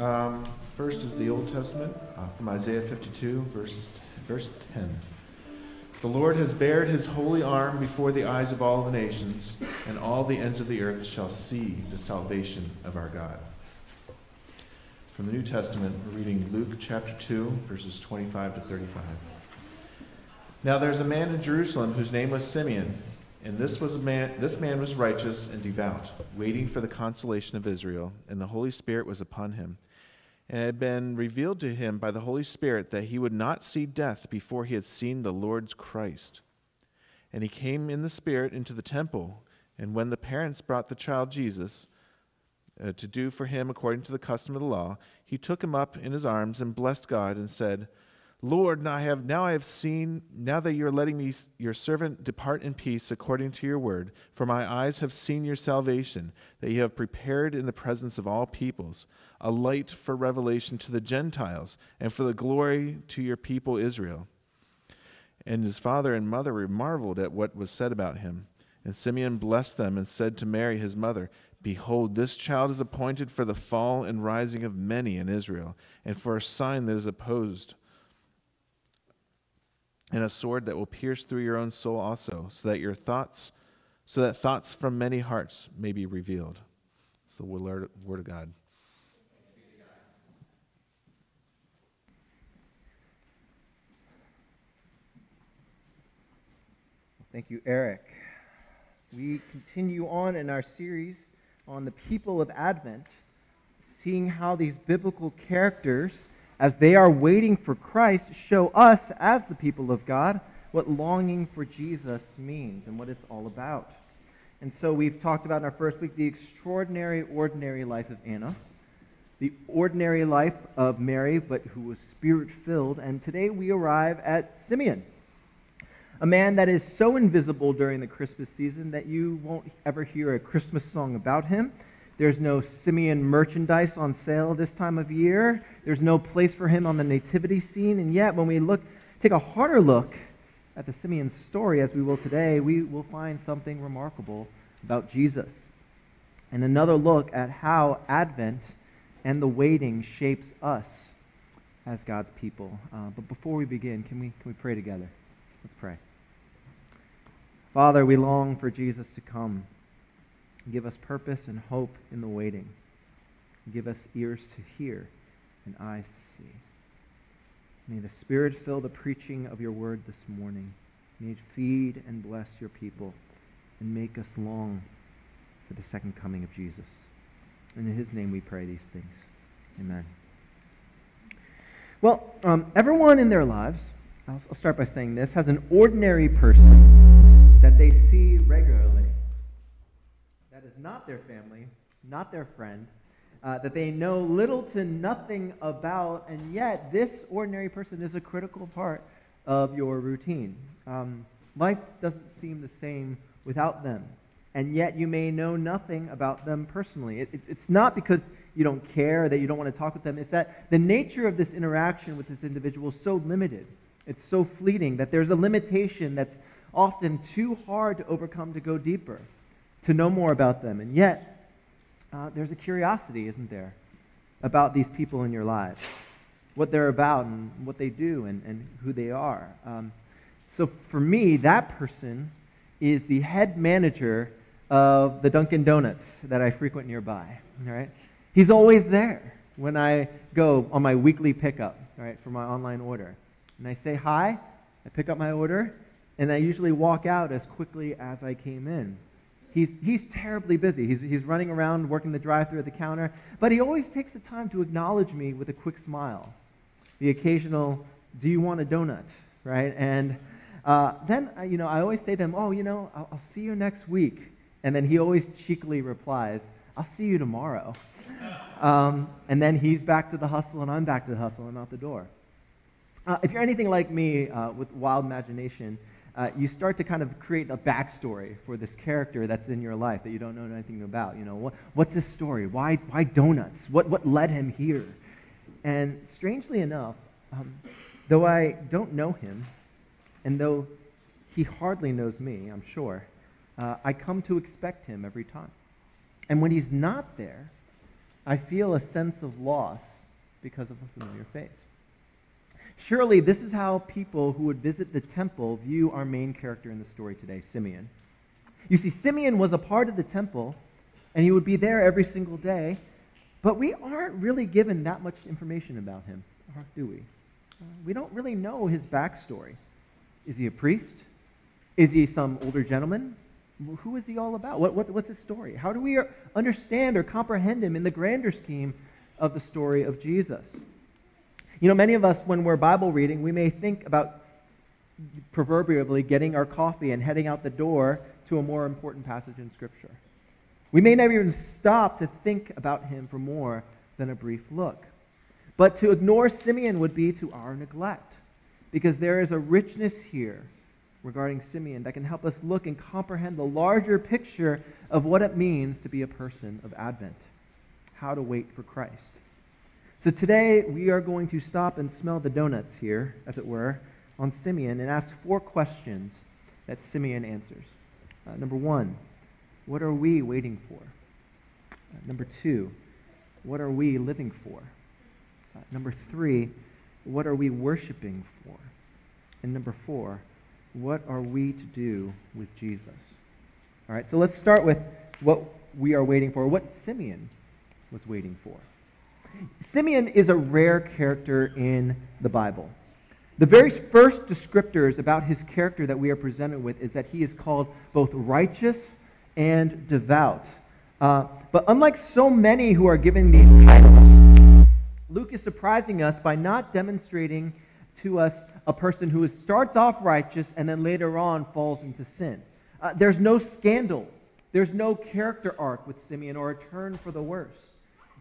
Um, first is the Old Testament uh, from Isaiah 52, verses, verse 10. The Lord has bared his holy arm before the eyes of all the nations, and all the ends of the earth shall see the salvation of our God. From the New Testament, we're reading Luke chapter 2, verses 25 to 35. Now there's a man in Jerusalem whose name was Simeon, and this was a man this man was righteous and devout, waiting for the consolation of Israel, and the Holy Spirit was upon him. And it had been revealed to him by the Holy Spirit that he would not see death before he had seen the Lord's Christ. And he came in the Spirit into the temple, and when the parents brought the child Jesus, uh, to do for him according to the custom of the law, he took him up in his arms and blessed God and said, Lord, now I have now I have seen now that you are letting me your servant depart in peace according to your word, for my eyes have seen your salvation, that you have prepared in the presence of all peoples, a light for revelation to the Gentiles, and for the glory to your people Israel. And his father and mother marveled at what was said about him. And Simeon blessed them and said to Mary his mother, Behold, this child is appointed for the fall and rising of many in Israel, and for a sign that is opposed, and a sword that will pierce through your own soul also, so that your thoughts, so that thoughts from many hearts may be revealed. It's the word, of God. Thank you, Eric. We continue on in our series on the people of Advent, seeing how these biblical characters, as they are waiting for Christ, show us, as the people of God, what longing for Jesus means and what it's all about. And so we've talked about in our first week the extraordinary, ordinary life of Anna, the ordinary life of Mary, but who was spirit filled. And today we arrive at Simeon a man that is so invisible during the Christmas season that you won't ever hear a Christmas song about him. There's no Simeon merchandise on sale this time of year. There's no place for him on the nativity scene. And yet, when we look, take a harder look at the Simeon story, as we will today, we will find something remarkable about Jesus. And another look at how Advent and the waiting shapes us as God's people. Uh, but before we begin, can we, can we pray together? Let's pray. Father, we long for Jesus to come. Give us purpose and hope in the waiting. Give us ears to hear and eyes to see. May the Spirit fill the preaching of your word this morning. May it feed and bless your people and make us long for the second coming of Jesus. And in his name we pray these things. Amen. Well, um, everyone in their lives, I'll, I'll start by saying this, has an ordinary person that they see regularly that is not their family, not their friend, uh, that they know little to nothing about, and yet this ordinary person is a critical part of your routine. Um, life doesn't seem the same without them, and yet you may know nothing about them personally. It, it, it's not because you don't care, that you don't want to talk with them. It's that the nature of this interaction with this individual is so limited. It's so fleeting that there's a limitation that's often too hard to overcome to go deeper, to know more about them. And yet, uh, there's a curiosity, isn't there, about these people in your lives, what they're about and what they do and, and who they are. Um, so for me, that person is the head manager of the Dunkin' Donuts that I frequent nearby. Right? He's always there when I go on my weekly pickup, right, for my online order. And I say hi, I pick up my order, and I usually walk out as quickly as I came in. He's, he's terribly busy. He's, he's running around working the drive through at the counter, but he always takes the time to acknowledge me with a quick smile. The occasional, do you want a donut? Right? And uh, then, uh, you know, I always say to him, oh, you know, I'll, I'll see you next week. And then he always cheekily replies, I'll see you tomorrow. Um, and then he's back to the hustle, and I'm back to the hustle and out the door. Uh, if you're anything like me uh, with wild imagination, uh, you start to kind of create a backstory for this character that's in your life that you don't know anything about. You know, what, what's his story? Why, why donuts? What, what led him here? And strangely enough, um, though I don't know him, and though he hardly knows me, I'm sure, uh, I come to expect him every time. And when he's not there, I feel a sense of loss because of a familiar face. Surely this is how people who would visit the temple view our main character in the story today, Simeon. You see, Simeon was a part of the temple, and he would be there every single day, but we aren't really given that much information about him, do we? We don't really know his backstory. Is he a priest? Is he some older gentleman? Who is he all about? What, what, what's his story? How do we understand or comprehend him in the grander scheme of the story of Jesus? You know, many of us, when we're Bible reading, we may think about proverbially getting our coffee and heading out the door to a more important passage in Scripture. We may never even stop to think about him for more than a brief look. But to ignore Simeon would be to our neglect, because there is a richness here regarding Simeon that can help us look and comprehend the larger picture of what it means to be a person of Advent, how to wait for Christ. So today we are going to stop and smell the donuts here, as it were, on Simeon and ask four questions that Simeon answers. Uh, number one, what are we waiting for? Uh, number two, what are we living for? Uh, number three, what are we worshiping for? And number four, what are we to do with Jesus? All right, so let's start with what we are waiting for, what Simeon was waiting for. Simeon is a rare character in the Bible. The very first descriptors about his character that we are presented with is that he is called both righteous and devout. Uh, but unlike so many who are given these titles, Luke is surprising us by not demonstrating to us a person who starts off righteous and then later on falls into sin. Uh, there's no scandal. There's no character arc with Simeon or a turn for the worse.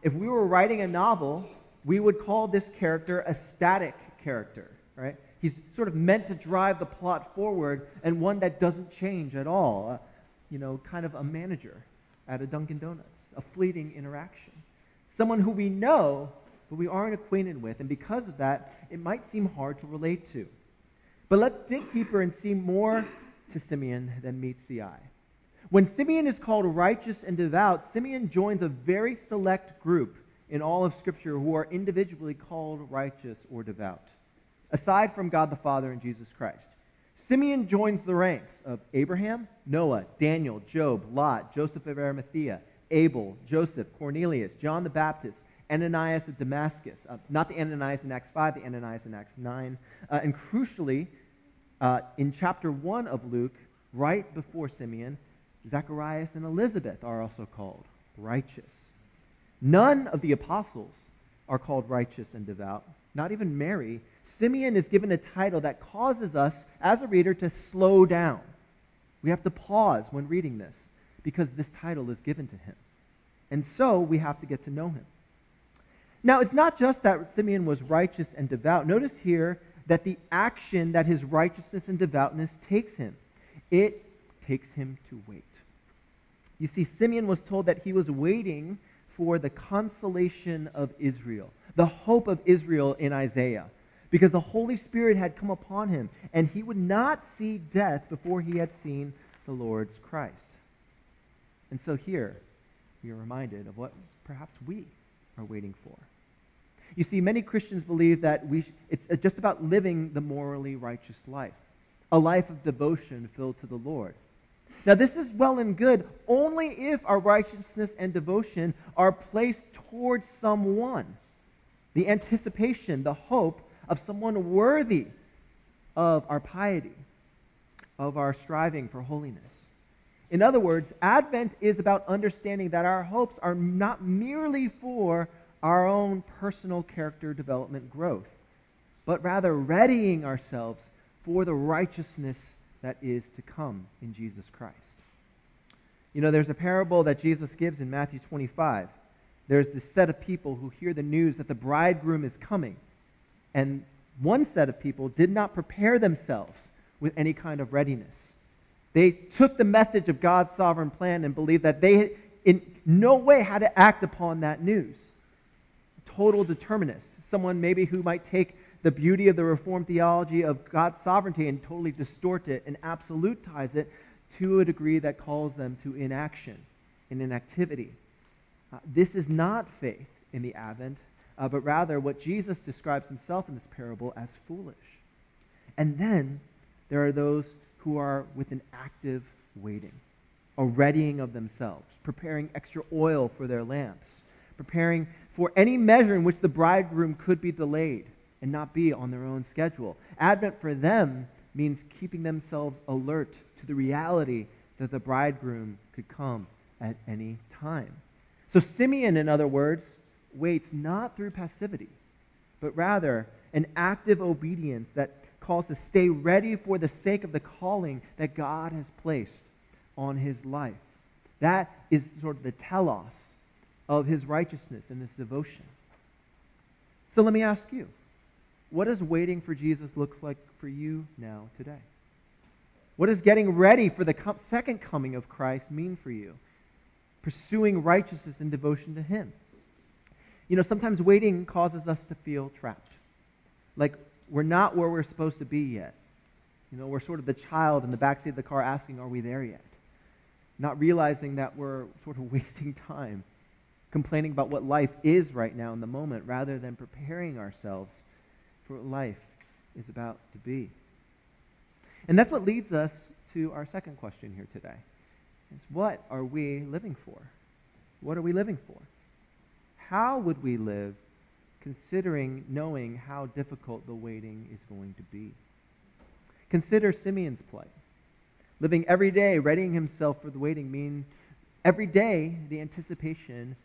If we were writing a novel, we would call this character a static character, right? He's sort of meant to drive the plot forward and one that doesn't change at all. Uh, you know, kind of a manager at a Dunkin' Donuts, a fleeting interaction. Someone who we know, but we aren't acquainted with, and because of that, it might seem hard to relate to. But let's dig deeper and see more to Simeon than meets the eye. When Simeon is called righteous and devout, Simeon joins a very select group in all of Scripture who are individually called righteous or devout, aside from God the Father and Jesus Christ. Simeon joins the ranks of Abraham, Noah, Daniel, Job, Lot, Joseph of Arimathea, Abel, Joseph, Cornelius, John the Baptist, Ananias of Damascus. Uh, not the Ananias in Acts 5, the Ananias in Acts 9. Uh, and crucially, uh, in chapter 1 of Luke, right before Simeon, Zacharias and Elizabeth are also called righteous. None of the apostles are called righteous and devout, not even Mary. Simeon is given a title that causes us, as a reader, to slow down. We have to pause when reading this because this title is given to him. And so we have to get to know him. Now, it's not just that Simeon was righteous and devout. Notice here that the action that his righteousness and devoutness takes him, it takes him to wait. You see, Simeon was told that he was waiting for the consolation of Israel, the hope of Israel in Isaiah, because the Holy Spirit had come upon him, and he would not see death before he had seen the Lord's Christ. And so here, we are reminded of what perhaps we are waiting for. You see, many Christians believe that we sh- it's uh, just about living the morally righteous life, a life of devotion filled to the Lord. Now, this is well and good only if our righteousness and devotion are placed towards someone. The anticipation, the hope of someone worthy of our piety, of our striving for holiness. In other words, Advent is about understanding that our hopes are not merely for our own personal character development growth, but rather readying ourselves for the righteousness that is to come in Jesus Christ. You know, there's a parable that Jesus gives in Matthew 25. There's this set of people who hear the news that the bridegroom is coming. And one set of people did not prepare themselves with any kind of readiness. They took the message of God's sovereign plan and believed that they in no way had to act upon that news. Total determinist. Someone maybe who might take the beauty of the Reformed theology of God's sovereignty and totally distort it and absolutize it to a degree that calls them to inaction and inactivity. Uh, this is not faith in the Advent, uh, but rather what Jesus describes himself in this parable as foolish. And then there are those who are with an active waiting, a readying of themselves, preparing extra oil for their lamps, preparing for any measure in which the bridegroom could be delayed and not be on their own schedule. Advent for them means keeping themselves alert to the reality that the bridegroom could come at any time. So Simeon, in other words, waits not through passivity, but rather an active obedience that calls to stay ready for the sake of the calling that God has placed on his life. That is sort of the telos of his righteousness and his devotion. So let me ask you, what does waiting for Jesus look like for you now today? What does getting ready for the second coming of Christ mean for you? Pursuing righteousness and devotion to him. You know, sometimes waiting causes us to feel trapped. Like we're not where we're supposed to be yet. You know, we're sort of the child in the backseat of the car asking, Are we there yet? Not realizing that we're sort of wasting time complaining about what life is right now in the moment rather than preparing ourselves for life is about to be. And that's what leads us to our second question here today. Is what are we living for? What are we living for? how would we live considering knowing how difficult the waiting is going to be? Consider Simeon's plight. Living every day, readying himself for the waiting, mean every day the anticipation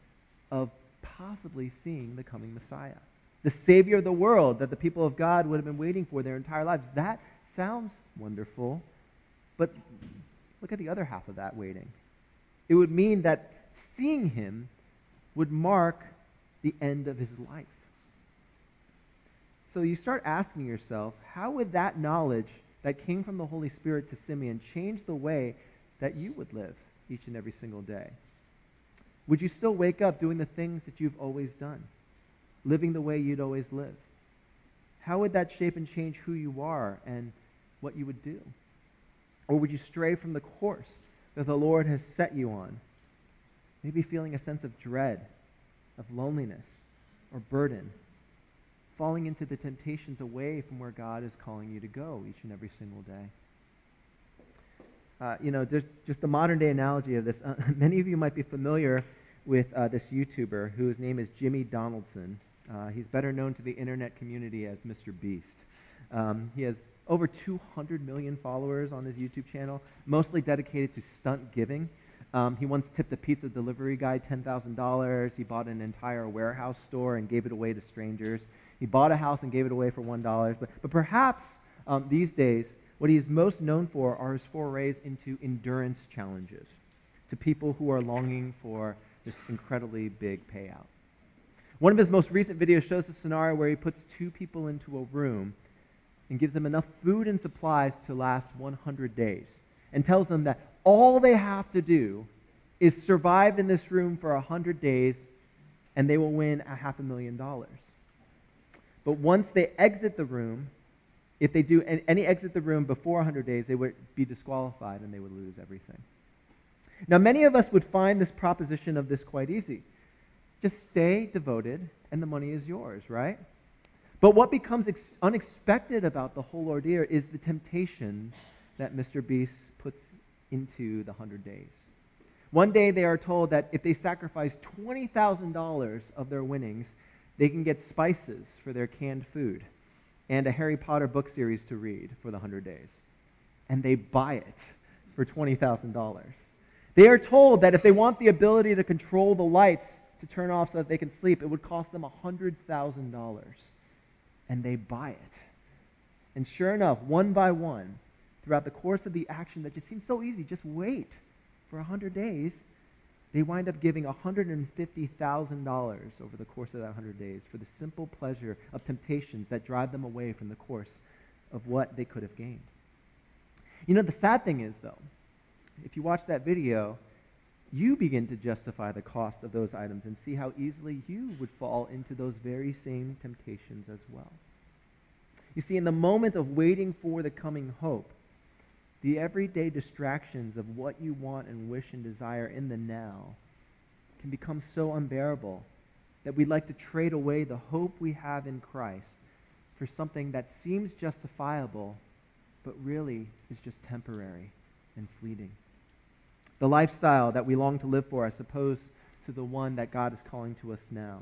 of possibly seeing the coming Messiah, the Savior of the world that the people of God would have been waiting for their entire lives. That sounds wonderful, but look at the other half of that waiting. It would mean that seeing him would mark the end of his life. So you start asking yourself, how would that knowledge that came from the Holy Spirit to Simeon change the way that you would live each and every single day? Would you still wake up doing the things that you've always done, living the way you'd always live? How would that shape and change who you are and what you would do? Or would you stray from the course that the Lord has set you on? Maybe feeling a sense of dread of loneliness or burden, falling into the temptations away from where God is calling you to go each and every single day. Uh, you know, there's just the modern day analogy of this. Uh, many of you might be familiar with uh, this YouTuber whose name is Jimmy Donaldson. Uh, he's better known to the internet community as Mr. Beast. Um, he has over 200 million followers on his YouTube channel, mostly dedicated to stunt giving. Um, he once tipped a pizza delivery guy $10,000. He bought an entire warehouse store and gave it away to strangers. He bought a house and gave it away for $1. But, but perhaps um, these days, what he is most known for are his forays into endurance challenges to people who are longing for this incredibly big payout. One of his most recent videos shows a scenario where he puts two people into a room and gives them enough food and supplies to last 100 days and tells them that all they have to do is survive in this room for 100 days and they will win a half a million dollars. But once they exit the room, if they do any exit the room before 100 days, they would be disqualified and they would lose everything. Now, many of us would find this proposition of this quite easy. Just stay devoted and the money is yours, right? But what becomes ex- unexpected about the whole ordeal is the temptation that Mr. Beast puts into the 100 days. One day they are told that if they sacrifice $20,000 of their winnings, they can get spices for their canned food and a Harry Potter book series to read for the 100 days. And they buy it for $20,000. They are told that if they want the ability to control the lights to turn off so that they can sleep, it would cost them $100,000. And they buy it. And sure enough, one by one, throughout the course of the action that just seems so easy, just wait for 100 days, they wind up giving $150,000 over the course of that 100 days for the simple pleasure of temptations that drive them away from the course of what they could have gained. You know, the sad thing is, though, if you watch that video, you begin to justify the cost of those items and see how easily you would fall into those very same temptations as well. You see, in the moment of waiting for the coming hope, the everyday distractions of what you want and wish and desire in the now can become so unbearable that we'd like to trade away the hope we have in Christ for something that seems justifiable, but really is just temporary and fleeting. The lifestyle that we long to live for as opposed to the one that God is calling to us now.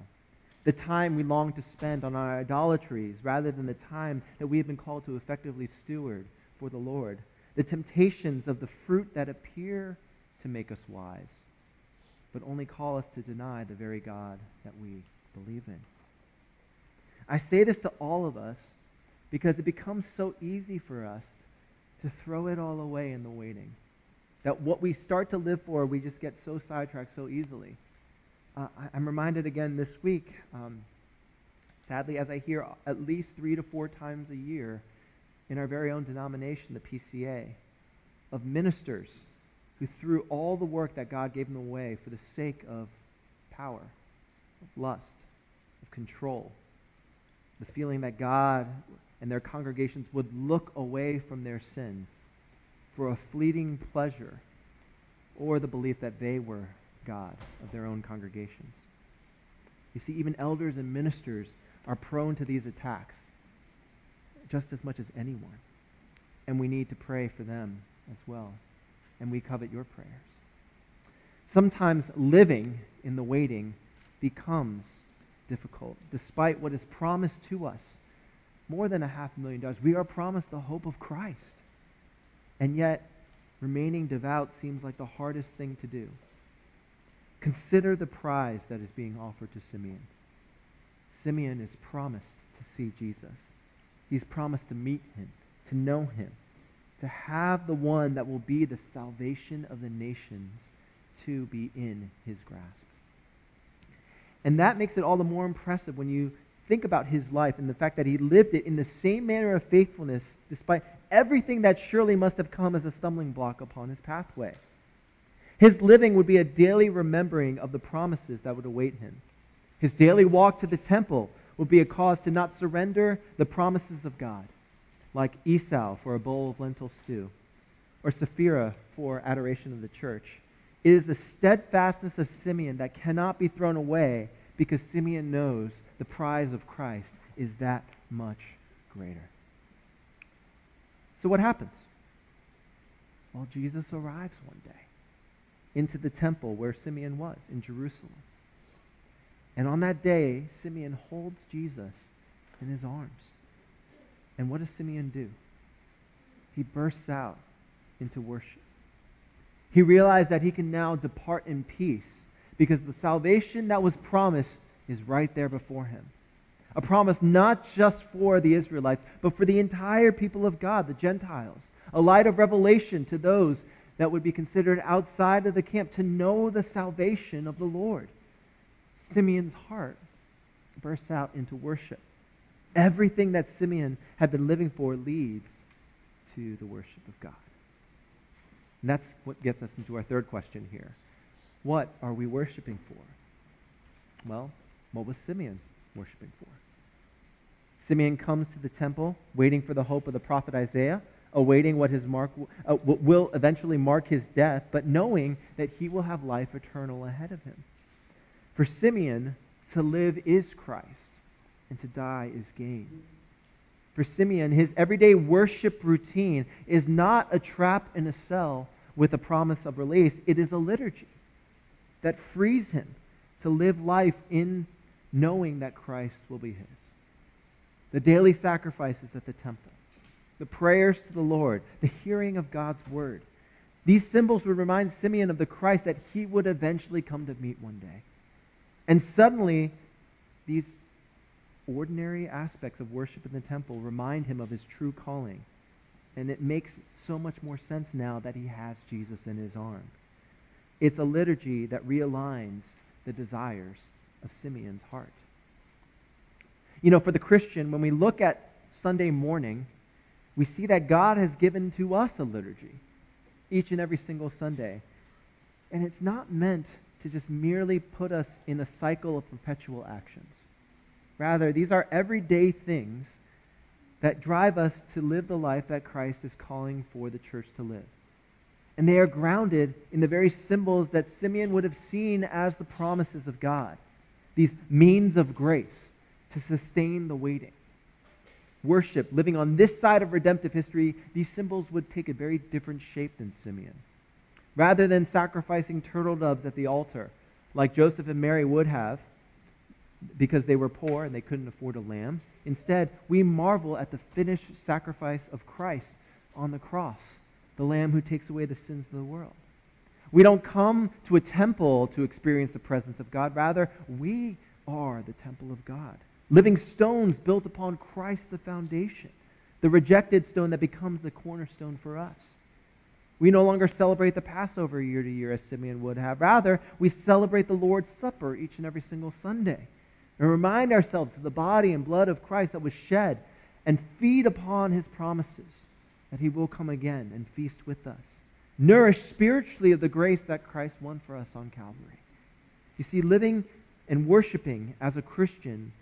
The time we long to spend on our idolatries rather than the time that we have been called to effectively steward for the Lord. The temptations of the fruit that appear to make us wise, but only call us to deny the very God that we believe in. I say this to all of us because it becomes so easy for us to throw it all away in the waiting. That what we start to live for, we just get so sidetracked so easily. Uh, I, am reminded again this week, um, sadly, as I hear at least three to four times a year in our very own denomination, the PCA, of ministers who threw all the work that God gave them away for the sake of power, of lust, of control, the feeling that God and their congregations would look away from their sin for a fleeting pleasure or the belief that they were God of their own congregations. You see, even elders and ministers are prone to these attacks just as much as anyone. And we need to pray for them as well. And we covet your prayers. Sometimes living in the waiting becomes difficult, despite what is promised to us more than a half million dollars. We are promised the hope of Christ. And yet, remaining devout seems like the hardest thing to do. Consider the prize that is being offered to Simeon. Simeon is promised to see Jesus. He's promised to meet him, to know him, to have the one that will be the salvation of the nations to be in his grasp. And that makes it all the more impressive when you think about his life and the fact that he lived it in the same manner of faithfulness despite everything that surely must have come as a stumbling block upon his pathway. His living would be a daily remembering of the promises that would await him. His daily walk to the temple would be a cause to not surrender the promises of God, like Esau for a bowl of lentil stew, or Sapphira for adoration of the church. It is the steadfastness of Simeon that cannot be thrown away because Simeon knows the prize of Christ is that much greater. So, what happens? Well, Jesus arrives one day into the temple where Simeon was in Jerusalem. And on that day, Simeon holds Jesus in his arms. And what does Simeon do? He bursts out into worship. He realized that he can now depart in peace because the salvation that was promised is right there before him. A promise not just for the Israelites, but for the entire people of God, the Gentiles. A light of revelation to those that would be considered outside of the camp to know the salvation of the Lord. Simeon's heart bursts out into worship. Everything that Simeon had been living for leads to the worship of God. And that's what gets us into our third question here. What are we worshiping for? Well, what was Simeon worshiping for? Simeon comes to the temple waiting for the hope of the prophet Isaiah awaiting what his mark uh, will eventually mark his death, but knowing that he will have life eternal ahead of him. For Simeon, to live is Christ, and to die is gain. For Simeon, his everyday worship routine is not a trap in a cell with a promise of release. It is a liturgy that frees him to live life in knowing that Christ will be his. The daily sacrifices at the temple, the prayers to the Lord, the hearing of God's word. These symbols would remind Simeon of the Christ that he would eventually come to meet one day. And suddenly, these ordinary aspects of worship in the temple remind him of his true calling. And it makes so much more sense now that he has Jesus in his arm. It's a liturgy that realigns the desires of Simeon's heart. You know, for the Christian, when we look at Sunday morning, we see that God has given to us a liturgy each and every single Sunday. And it's not meant to just merely put us in a cycle of perpetual actions. Rather, these are everyday things that drive us to live the life that Christ is calling for the church to live. And they are grounded in the very symbols that Simeon would have seen as the promises of God, these means of grace to sustain the waiting. Worship, living on this side of redemptive history, these symbols would take a very different shape than Simeon. Rather than sacrificing turtle doves at the altar, like Joseph and Mary would have, because they were poor and they couldn't afford a lamb, instead, we marvel at the finished sacrifice of Christ on the cross, the Lamb who takes away the sins of the world. We don't come to a temple to experience the presence of God. Rather, we are the temple of God. Living stones built upon Christ the foundation, the rejected stone that becomes the cornerstone for us. We no longer celebrate the Passover year to year as Simeon would have. Rather, we celebrate the Lord's Supper each and every single Sunday and remind ourselves of the body and blood of Christ that was shed and feed upon his promises that he will come again and feast with us. Nourish spiritually of the grace that Christ won for us on Calvary. You see, living and worshiping as a Christian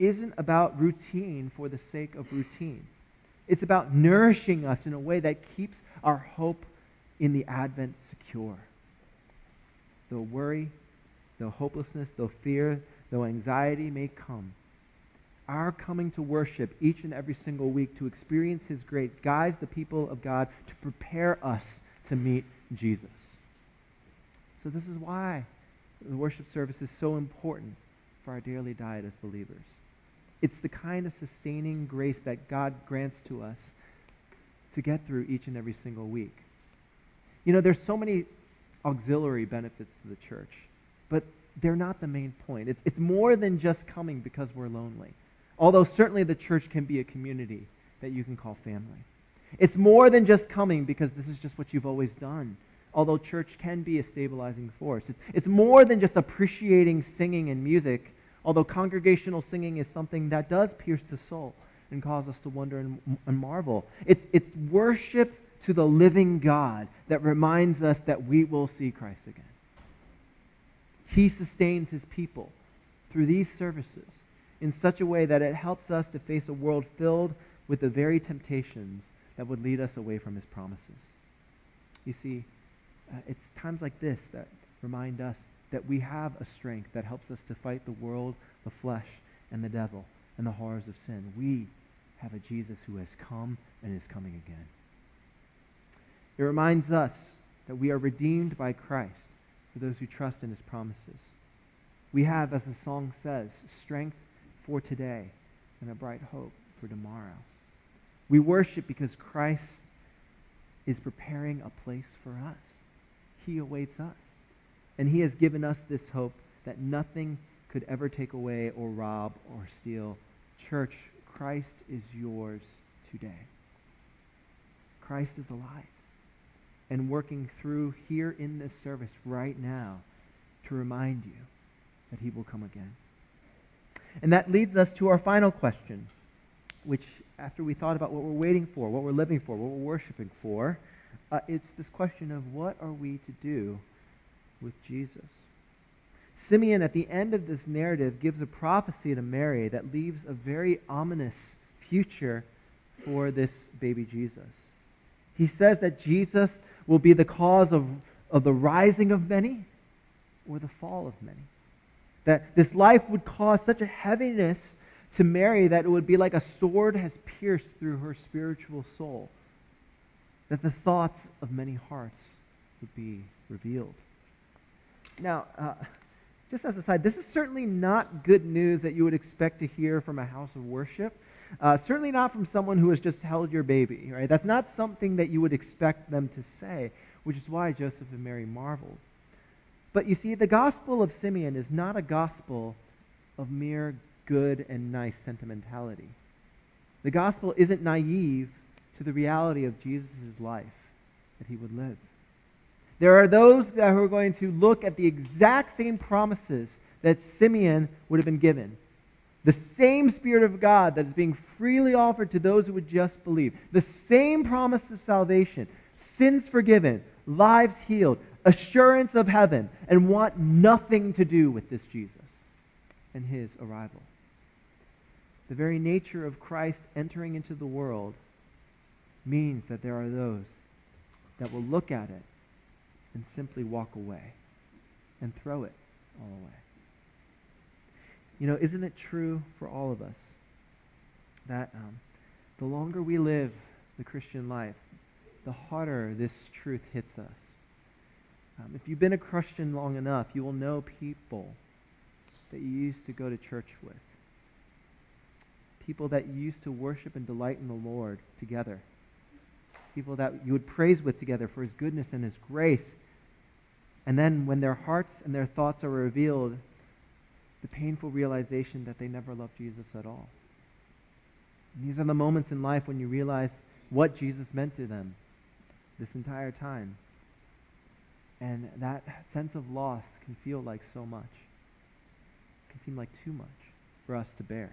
isn't about routine for the sake of routine. It's about nourishing us in a way that keeps our hope in the Advent secure. Though worry, though hopelessness, though fear, though anxiety may come, our coming to worship each and every single week to experience his grace guides the people of God to prepare us to meet Jesus. So this is why the worship service is so important for our daily diet as believers. It's the kind of sustaining grace that God grants to us to get through each and every single week. You know, there's so many auxiliary benefits to the church, but they're not the main point. It's, it's more than just coming because we're lonely. Although certainly the church can be a community that you can call family. It's more than just coming because this is just what you've always done. Although church can be a stabilizing force. It's, more than just appreciating singing and music, although congregational singing is something that does pierce the soul and cause us to wonder and, and marvel. It's, it's worship to the living God that reminds us that we will see Christ again. He sustains his people through these services in such a way that it helps us to face a world filled with the very temptations that would lead us away from his promises. You see, uh, it's times like this that remind us that we have a strength that helps us to fight the world, the flesh, and the devil, and the horrors of sin. We have a Jesus who has come and is coming again. It reminds us that we are redeemed by Christ for those who trust in his promises. We have, as the song says, strength for today and a bright hope for tomorrow. We worship because Christ is preparing a place for us. He awaits us. And he has given us this hope that nothing could ever take away or rob or steal. Church, Christ is yours today. Christ is alive and working through here in this service right now to remind you that he will come again. And that leads us to our final question, which, after we thought about what we're waiting for, what we're living for, what we're worshiping for, uh, it's this question of what are we to do with Jesus? Simeon, at the end of this narrative, gives a prophecy to Mary that leaves a very ominous future for this baby Jesus. He says that Jesus will be the cause of, of the rising of many or the fall of many. That this life would cause such a heaviness to Mary that it would be like a sword has pierced through her spiritual soul. That the thoughts of many hearts would be revealed. Now, uh, just as a side, this is certainly not good news that you would expect to hear from a house of worship. Uh, certainly not from someone who has just held your baby, right? That's not something that you would expect them to say, which is why Joseph and Mary marveled. But you see, the gospel of Simeon is not a gospel of mere good and nice sentimentality. The gospel isn't naive to the reality of Jesus' life that he would live. There are those that are going to look at the exact same promises that Simeon would have been given. The same Spirit of God that is being freely offered to those who would just believe. The same promise of salvation, sins forgiven, lives healed, assurance of heaven and want nothing to do with this Jesus and his arrival. The very nature of Christ entering into the world means that there are those that will look at it and simply walk away and throw it all away. You know, isn't it true for all of us that um, the longer we live the Christian life, the harder this truth hits us? Um, if you've been a Christian long enough, you will know people that you used to go to church with, people that you used to worship and delight in the Lord together, people that you would praise with together for his goodness and his grace. And then when their hearts and their thoughts are revealed, the painful realization that they never loved Jesus at all. And these are the moments in life when you realize what Jesus meant to them this entire time. And that sense of loss can feel like so much. It can seem like too much for us to bear.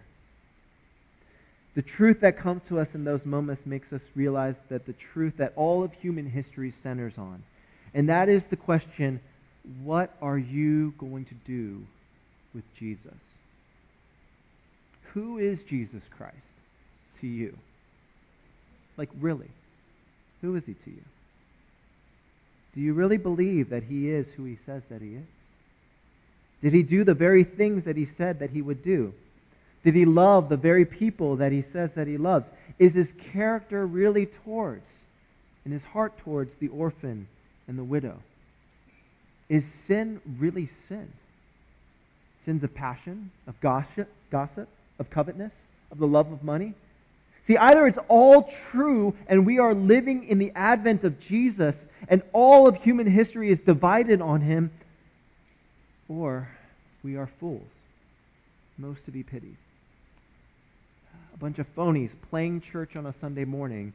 The truth that comes to us in those moments makes us realize that the truth that all of human history centers on. And that is the question what are you going to do with Jesus? Who is Jesus Christ to you? Like, really? Who is he to you? Do you really believe that he is who he says that he is? Did he do the very things that he said that he would do? Did he love the very people that he says that he loves? Is his character really towards, and his heart towards the orphan and the widow? Is sin really sin? Sins of passion, of gossip, gossip, of covetousness, of the love of money? See, either it's all true and we are living in the advent of Jesus and all of human history is divided on him, or we are fools, most to be pitied. Bunch of phonies playing church on a Sunday morning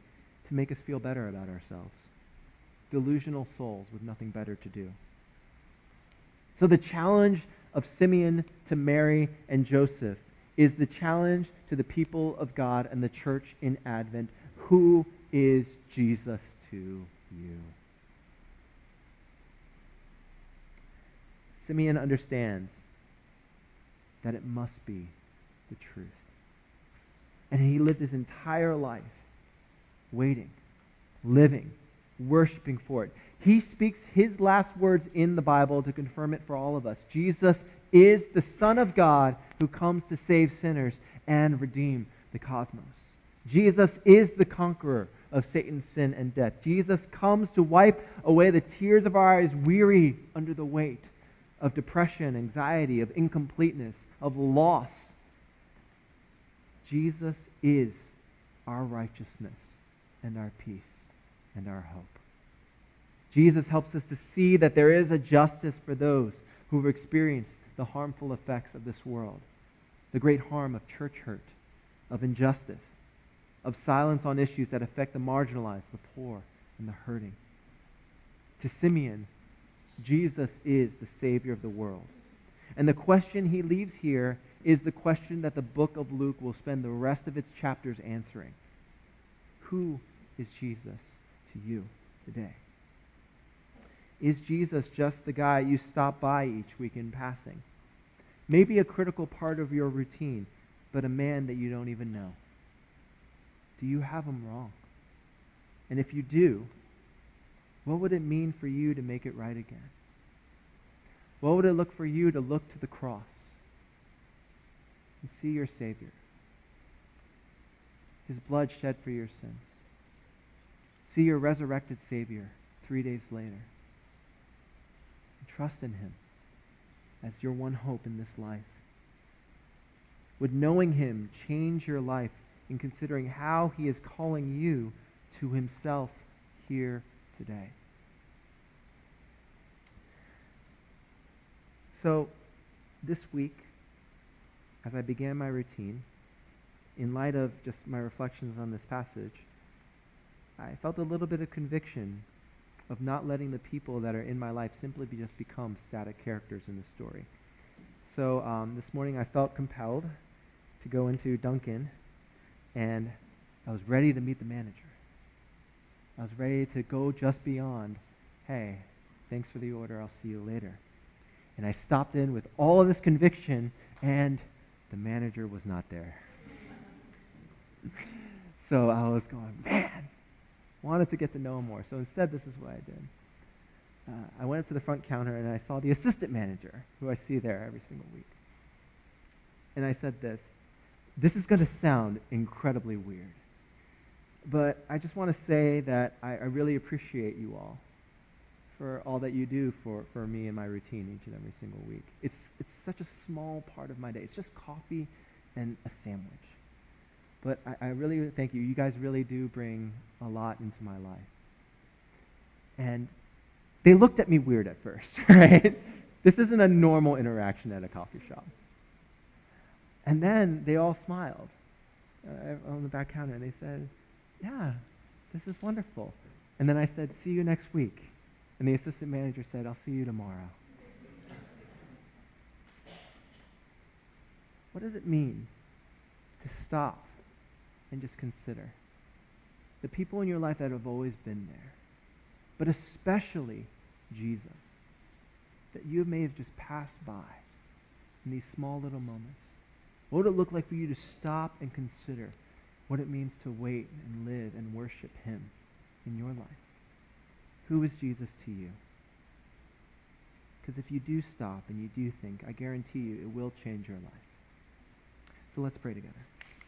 to make us feel better about ourselves. Delusional souls with nothing better to do. So the challenge of Simeon to Mary and Joseph is the challenge to the people of God and the church in Advent. Who is Jesus to you? Simeon understands that it must be the truth. And he lived his entire life waiting, living, worshiping for it. He speaks his last words in the Bible to confirm it for all of us. Jesus is the Son of God who comes to save sinners and redeem the cosmos. Jesus is the conqueror of Satan's sin and death. Jesus comes to wipe away the tears of our eyes, weary under the weight of depression, anxiety, of incompleteness, of loss. Jesus is our righteousness and our peace and our hope. Jesus helps us to see that there is a justice for those who have experienced the harmful effects of this world, the great harm of church hurt, of injustice, of silence on issues that affect the marginalized, the poor, and the hurting. To Simeon, Jesus is the Savior of the world. And the question he leaves here is the question that the book of Luke will spend the rest of its chapters answering. Who is Jesus to you today? Is Jesus just the guy you stop by each week in passing? Maybe a critical part of your routine, but a man that you don't even know. Do you have him wrong? And if you do, what would it mean for you to make it right again? What would it look for you to look to the cross and see your Savior? His blood shed for your sins. See your resurrected Savior three days later. And trust in Him as your one hope in this life. Would knowing Him change your life in considering how He is calling you to Himself here today? So, this week, as I began my routine, in light of just my reflections on this passage, I felt a little bit of conviction of not letting the people that are in my life simply be just become static characters in the story. So um, this morning I felt compelled to go into Dunkin', and I was ready to meet the manager. I was ready to go just beyond, hey, thanks for the order, I'll see you later. And I stopped in with all of this conviction, and the manager was not there. so I was going, man, wanted to get to know him more. So instead, this is what I did. uh, I went up to the front counter and I saw the assistant manager, who I see there every single week. And I said this This is going to sound incredibly weird, but I just want to say that I, I really appreciate you all for all that you do for, for me and my routine each and every single week. It's, it's such a small part of my day. It's just coffee and a sandwich. But I, I really thank you. You guys really do bring a lot into my life. And they looked at me weird at first, right? This isn't a normal interaction at a coffee shop. And then they all smiled uh, on the back counter and they said, Yeah, this is wonderful. And then I said, See you next week. And the assistant manager said, I'll see you tomorrow. What does it mean to stop and just consider the people in your life that have always been there, but especially Jesus, that you may have just passed by in these small little moments? What would it look like for you to stop and consider what it means to wait and live and worship him in your life? Who is Jesus to you? Because if you do stop and you do think, I guarantee you it will change your life. So let's pray together.